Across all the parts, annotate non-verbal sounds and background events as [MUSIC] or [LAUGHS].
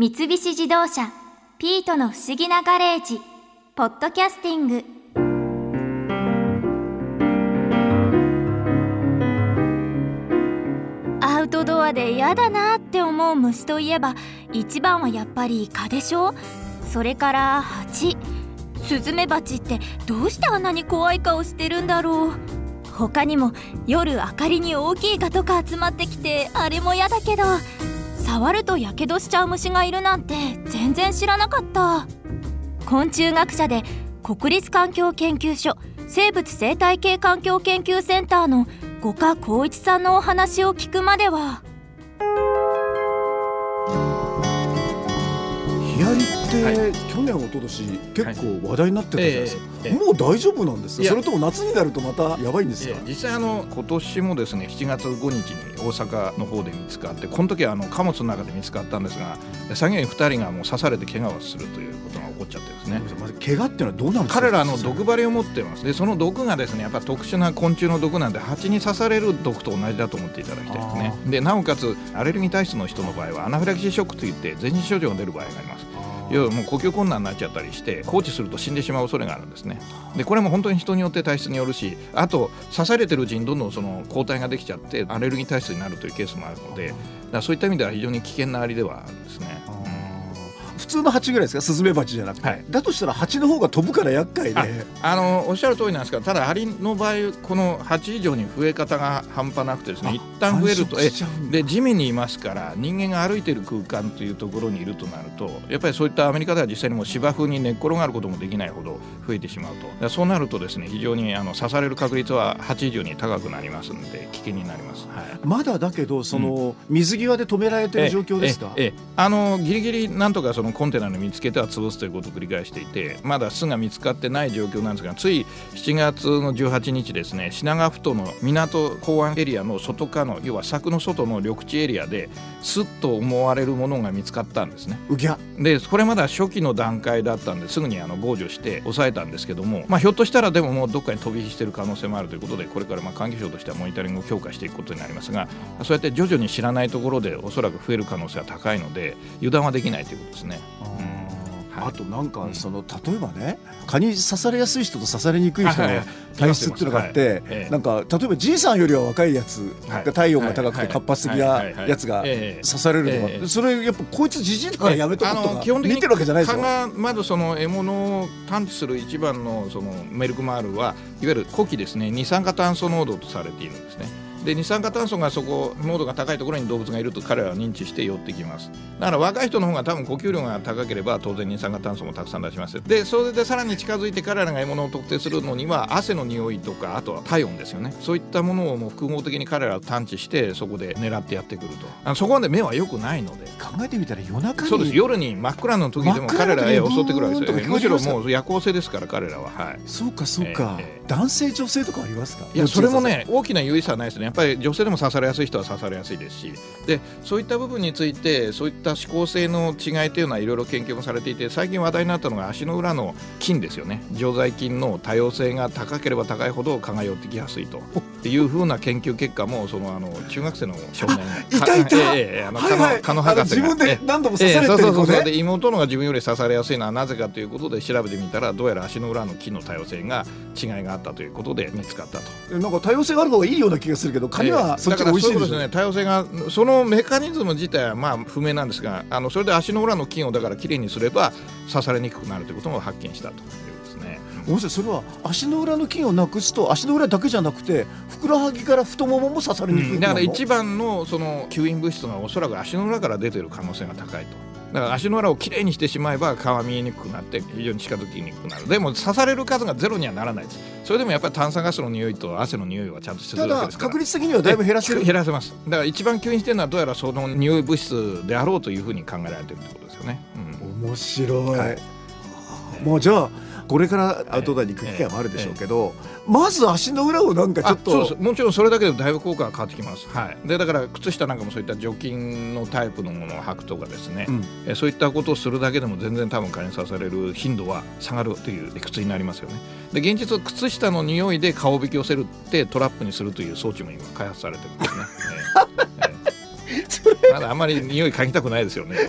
三菱自動車「ピートの不思議なガレージ」「ポッドキャスティング」アウトドアで嫌だなって思う虫といえば一番はやっぱり蚊でしょ？それから蜂。スズメバチってどうしてあんなに怖い顔してるんだろう？他にも夜明かりに大きい蚊とか集まってきてあれも嫌だけど。触るとやけどしちゃう虫がいるなんて全然知らなかった。昆虫学者で国立環境研究所生物生態系環境研究センターの五箇光一さんのお話を聞くまでは。去年一昨年結構話題になってたじゃないですか、ええええもう大丈夫なんですかそれとも夏になるとまたやばいんですか実際あの今年もですね7月5日に大阪の方で見つかってこの時はあの貨物の中で見つかったんですが作業員2人がもう刺されて怪我をするということが起こっちゃってですね。まず怪我っていうのはどうなるんですか？彼らあの毒針を持ってます。でその毒がですねやっぱ特殊な昆虫の毒なんで蜂に刺される毒と同じだと思っていただきたいですね。でなおかつアレルギー体質の人の場合はアナフィラキシーショックといって全身症状が出る場合があります要はもう呼吸困難になっちゃったりして放置すると死んでしまう恐れがあるんですね。でこれも本当に人によって体質によるしあと刺されてるうちにどんどんその抗体ができちゃってアレルギー体質になるというケースもあるのでだそういった意味では非常に危険なアリではあるんですね。通の蜂ぐらいですか？スズメバチじゃなくて、はい。だとしたら蜂の方が飛ぶから厄介で。ああのおっしゃる通りなんですがただアリの場合この8以上に増え方が半端なくてですねあ一旦増えると繁殖しちゃうんだ。で地面にいますから人間が歩いている空間というところにいるとなるとやっぱりそういったアメリカでは実際にもう芝生に寝っ転がることもできないほど増えてしまうと。そうなるとですね非常にあの刺される確率は8以上に高くなりますので危険になります。はい。まだだけどその、水際で止められてる状況ですか？ええええ。あのギリギリなんとかそのコンテナに見つけては潰すということを繰り返していてまだ巣が見つかってない状況なんですがつい7月の18日ですね品川埠頭の港港湾エリアの外側の要は柵の外の緑地エリアで巣と思われるものが見つかったんですね。うぎゃでこれまだ初期の段階だったんですぐにあの防除して抑えたんですけども、まあ、ひょっとしたらでももうどっかに飛び火してる可能性もあるということでこれからまあ環境省としてはモニタリングを強化していくことになりますがそうやって徐々に知らないところでおそらく増える可能性は高いので油断はできないということですね。はい。あとなんかうん。その例えばね蚊に刺されやすい人と刺されにくい人の体質っていうのがあってなんか例えばじいさんよりは若いやつはい。が体温が高くてはい活発的なやつがええ。刺されるとええ。かそれやっぱこいつじじいだからやめとこうとか見てるわけじゃないですよ。蚊がまずその獲物を探知する一番のそのメルクマールはいわゆる呼気ですね。二酸化炭素濃度とされているんですねで二酸化炭素がそこ濃度が高いところに動物がいると彼らは認知して寄ってきます。だから若い人の方が多分呼吸量が高ければ当然二酸化炭素もたくさん出します。でそれでさらに近づいて彼らが獲物を特定するのには汗の匂いとかあとは体温ですよね。そういったものをもう複合的に彼らは探知してそこで狙ってやってくると。あのそこまで目は良くないので。考えてみたら夜中に。そうです。夜に真っ暗の時でも彼らへ襲ってくるわけですよむしろもう夜行性ですから彼らは。はい。そうかそうか。ええ。え男性女性とかありますか？いやそれもね大きな優位差はないですねやっぱり女性でも刺されやすい人は刺されやすいですしでそういった部分についてそういった指向性の違いというのはいろいろ研究もされていて最近話題になったのが足の裏の筋ですよね。常在筋の多様性が高ければ高いほど蚊が寄ってきやすいと。っていうふうな研究結果もそのあの中学生の少年。いたいた。か [LAUGHS] ええええあの蚊のはい。はい蚊の博士が。自分で何度も刺ええされてる子そうそうそうそう。ねで妹のが自分より刺されやすいのはなぜかということで調べてみたらどうやら足の裏の筋の多様性が違いがあったということで見つかったと。なんか多様性がある方がいいような気がするけどカニはそっちが美味しいですね。多様性がそのメカニズム自体はまあ不明なんですがあのそれで足の裏の筋をだからきれいにすれば刺されにくくなるということも発見したということですね。ごめんなさいそれは足の裏の筋をなくすと足の裏だけじゃなくてふくらはぎから太ももも刺されにくいだからの一番のその吸引物質がおそらく足の裏から出ている可能性が高いと。だから足の裏をきれいにしてしまえば皮見えにくくなって非常に近づきにくくなる。でも刺される数がゼロにはならないですそれでもやっぱり炭酸ガスの匂いと汗の匂いはちゃんとすただるわけですから。確率的にはだいぶ減らせる。[LAUGHS] 減らせます。だから一番吸引してるのはどうやらその匂い物質であろうというふうに考えられてるってことですよね、うん。面白い、はい。もうじゃあこれからアウトドアに行く機会もあるでしょうけど、まず足の裏をなんかちょっともちろんそれだけでだいぶ効果が変わってきます、はい、でだから靴下なんかもそういった除菌のタイプのものを履くとかですね、うん。えそういったことをするだけでも全然多分蚊に刺される頻度は下がるという理屈になりますよね。で現実靴下の匂いで顔を引き寄せるってトラップにするという装置も今開発されてるんですね、[LAUGHS] [LAUGHS] まだあんまり匂い嗅ぎたくないですよね。[LAUGHS]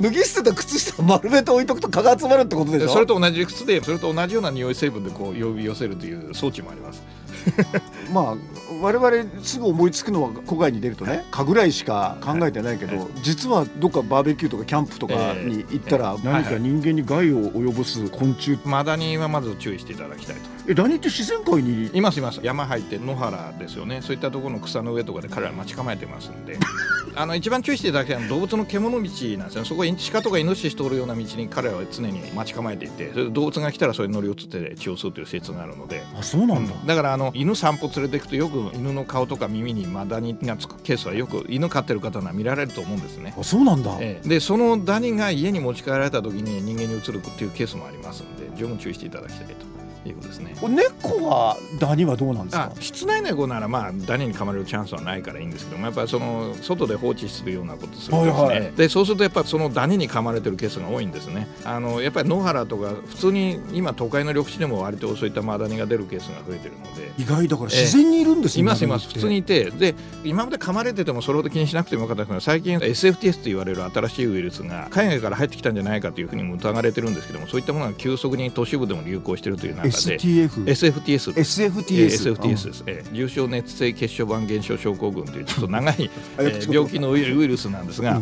脱ぎ捨てた靴下を丸めて置いとくと蚊が集まるってことでしょ？それと同じ靴でそれと同じような匂い成分でこう呼び寄せるという装置もあります [LAUGHS] まあ我々すぐ思いつくのは戸外に出るとね蚊ぐらいしか考えてないけど、は実はどっかバーベキューとかキャンプとかに行ったら何か人間に害を及ぼす昆虫マダニはまず注意していただきたいと。えダニって自然界に？いますいます。山入って野原ですよね。そういったところの草の上とかで彼ら待ち構えてますんで。[LAUGHS] あの一番注意していただきたいのは動物の獣道なんですよそこに鹿とかイノシシ通るような道に彼らは常に待ち構えていてそれで動物が来たらそれに乗り移って血を吸うという説があるので。あそうなんだ、だからあの犬散歩連れていくとよく犬の顔とか耳にマダニがつくケースはよく犬飼ってる方なら見られると思うんですね。あそうなんだ、ええ。でそのダニが家に持ち帰られた時に人間に移るっていうケースもありますので十分注意していただきたいということですね。猫はダニはどうなんですあか室内猫ならまあダニに噛まれるチャンスはないからいいんですけどもやっぱりその外で放置するようなことするとですね、はいはい。でそうするとやっぱそのダニに噛まれてるケースが多いんですね。あのやっぱり野原とか普通に今都会の緑地でも割とそういったマダニが出るケースが増えてるので。意外だから自然にいるんですいね、ますいます。普通にいてで今まで噛まれててもそれほど気にしなくてもよかったんですけど最近 SFTS と言われる新しいウイルスが海外から入ってきたんじゃないかというふうにも疑われてるんですけどもそういったものが急速に都市部でも流行しているという中で STF SFTS SFTS、SFTS です、えー重症熱性血小板減少症候群というちょっと長い、[LAUGHS] あえー病気のウイルスなんですが、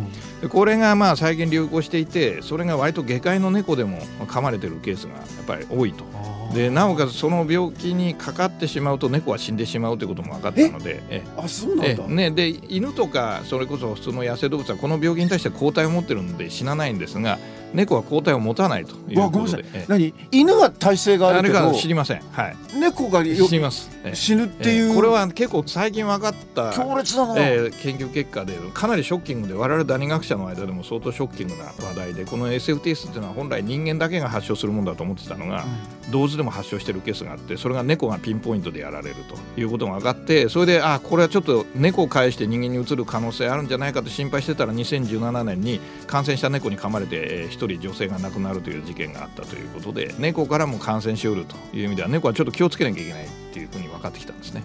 これがまあ最近流行していてそれが割と下界の猫でも噛まれてるケースがやっぱり多いと。でなおかつその病気にかかってしまうと猫は死んでしまうということも分かったので。え？あそうなんだ、え。ね、で犬とかそれこそ普通の野生動物はこの病気に対して抗体を持ってるんで死なないんですが猫は抗体を持たないということでええ。何？犬は耐性があるけど。知りません、はい、猫がよ死にます、ええ。死ぬっていう、ええ。これは結構最近分かった強烈だな、えー研究結果でかなりショッキングで我々ダニ学者の間でも相当ショッキングな話題でこの SFTS っていうのは本来人間だけが発症するものだと思ってたのが、同時でも発症してるケースがあってそれが猫がピンポイントでやられるということが分かってそれであこれはちょっと猫を介して人間にうつる可能性あるんじゃないかと心配してたら2017年に感染した猫に噛まれてえー一人女性が亡くなるという事件があったということで猫からも感染しうるという意味では猫はちょっと気をつけなきゃいけないっていうふうに分かってきたんですね。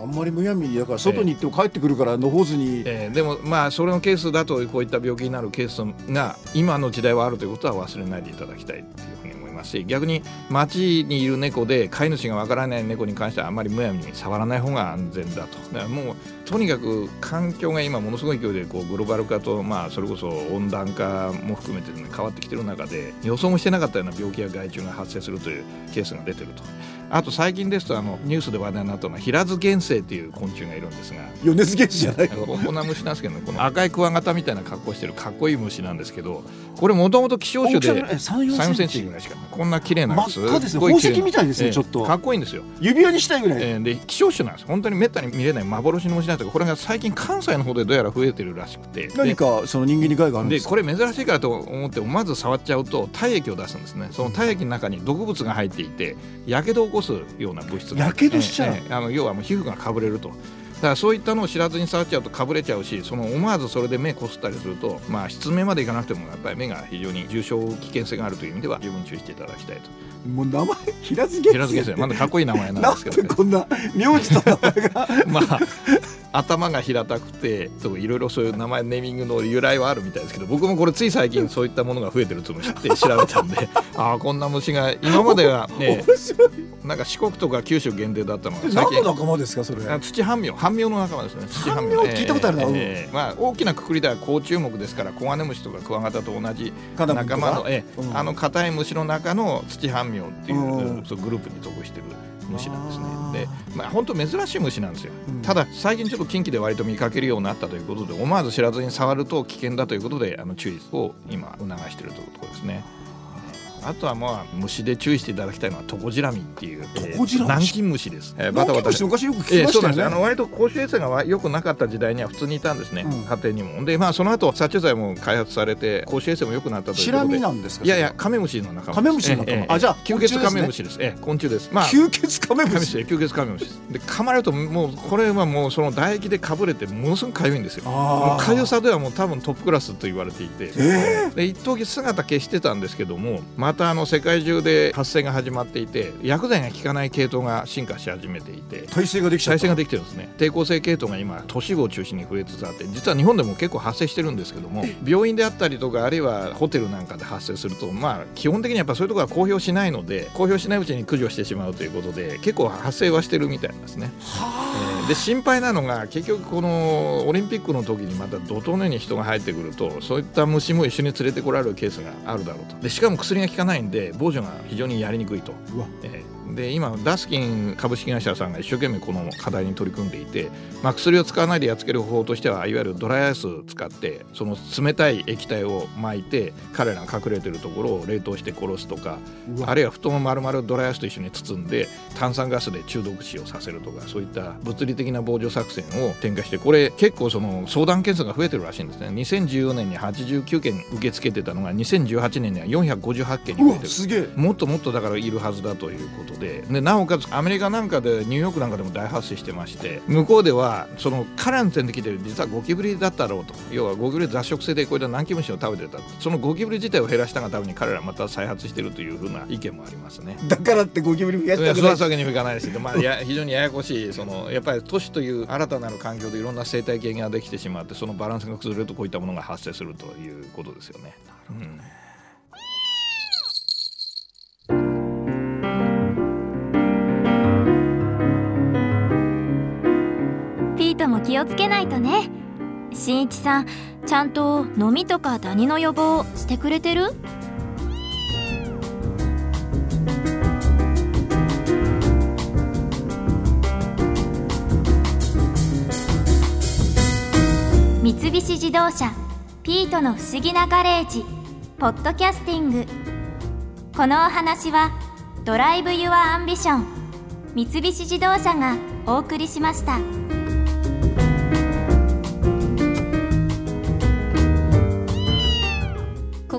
あんまりむやみにだから外に行っても帰ってくるから野放図に、えー。でもまあそれのケースだとこういった病気になるケースが今の時代はあるということは忘れないでいただきたいというますし逆に街にいる猫で飼い主がわからない猫に関してはあまりむやみに触らない方が安全だとだからもうとにかく環境が今ものすごい勢いでこうグローバル化とまあそれこそ温暖化も含めて、ね、変わってきてる中で予想もしてなかったような病気や害虫が発生するというケースが出てると。あと最近ですとあのニュースで話題になったのはヒラズ原生っていう昆虫がいるんですが。米津玄師じゃない [LAUGHS] こんな虫なんですけどねこの赤いクワガタみたいな格好してるかっこいい虫なんですけどこれもともと希少種で34 34センチ。ぐらいしかこんな綺麗な真っ赤ですね宝石みたいですねええちょっと。かっこいいんですよ、指輪にしたいぐらい、えーで希少種なんです。本当にめったに見れない幻の虫なんですがこれが最近関西の方でどうやら増えてるらしくて。で何かその人間に害があるんでか？ですこれ珍しいからと思ってまず触っちゃうと体液を出すんですね。その体液の中に毒物が入っていてやけどを起こすような物質がやけどしちゃう。ええ。ええあの要はもう皮膚がかぶれると。だからそういったのを知らずに触っちゃうとかぶれちゃうしその思わずそれで目こすったりするとまあ失明までいかなくてもやっぱり目が非常に重症危険性があるという意味では十分注意していただきたいと。もう名前平津玄師平塚先生まだかっこいい名前なんなんですけどね。でこんな名字と名前が [LAUGHS] まあ頭が平たくていろいろそういう名前ネーミングの由来はあるみたいですけど僕もこれつい最近そういったものが増えてるというのを知って調べたんで [LAUGHS] ああこんな虫が今まではねなんか四国とか九州限定だったのが最近。何の仲間ですかそれ。あ土半苗半苗の仲間ですね。土半苗聞いたことあるなうん。ええまあ、大きなくくりでは甲虫目ですからコガネムシとかクワガタと同じ仲間の、ええうん。あの硬い虫の中の土半苗っていう,、うん。そうグループに属してる虫なんですね。で、まあ、本当珍しい虫なんですよ、うん。ただ最近ちょっと近畿で割と見かけるようになったということで思わず知らずに触ると危険だということであの注意を今促しているというところですねあとはまあ虫で注意していただきたいのはトコジラミっていう、えトコジラミ？南京虫です、えーバタバタ昔よく聞ええきましたよね、そうなんです。あの割と公衆衛生が良くなかった時代には普通にいたんですね、うん。家庭にも。でまあその後殺虫剤も開発されて公衆衛生も良くなったということで。ミなんですかいやいやカメムシの仲間カメムシの仲間。あじゃあ吸血カメムシです。ええ昆虫です。まあ吸血カメムシ？吸血カメムシです。で噛まれるともうこれはもうその唾液でかぶれてものすごく痒いんですよ。もあう痒さではもう多分トップクラスと言われていて。えで一時姿消してたんですけどもまたあの世界中で発生が始まっていて薬剤が効かない系統が進化し始めていて耐性ができ耐性ができてるんですね。抵抗性系統が今都市部を中心に増えつつあって実は日本でも結構発生してるんですけども病院であったりとかあるいはホテルなんかで発生するとまあ基本的にやっぱそういうところは公表しないので公表しないうちに駆除してしまうということで結構発生はしてるみたいなんですね。えーで心配なのが結局このオリンピックの時にまた怒涛のように人が入ってくるとそういった虫も一緒に連れてこられるケースがあるだろうと。でしかも薬が効かないんで防除が非常にやりにくいと。うわ。えーで今ダスキン株式会社さんが一生懸命この課題に取り組んでいて、まあ、薬を使わないでやっつける方法としてはいわゆるドライアイスを使ってその冷たい液体を巻いて彼らが隠れてるところを冷凍して殺すとかあるいは布団を丸々ドライアイスと一緒に包んで炭酸ガスで中毒死をさせるとかそういった物理的な防除作戦を展開してこれ結構その相談件数が増えてるらしいんですね。2014年に89件受け付けてたのが2018年には458件にう増えてる。わすげえ。もっともっとだからいるはずだということででなおかつアメリカなんかでニューヨークなんかでも大発生してまして向こうではその彼らの点で来てる実はゴキブリだったろうと。要はゴキブリ雑食性でこういった南キムシを食べてた。そのゴキブリ自体を減らしたがために彼らまた再発しているというふうな意見もありますね。だからってゴキブリ増やいしたくない。わけにもいかないですけど、まあ、や非常にややこしいそのやっぱり都市という新たなる環境でいろんな生態系ができてしまってそのバランスが崩れるとこういったものが発生するということですよね。うん。ピートも気をつけないとね。しんいちさんちゃんと飲みとかダニの予防してくれてる？三菱自動車ピートの不思議なガレージポッドキャスティング。このお話は Drive your Ambition 三菱自動車がお送りしました。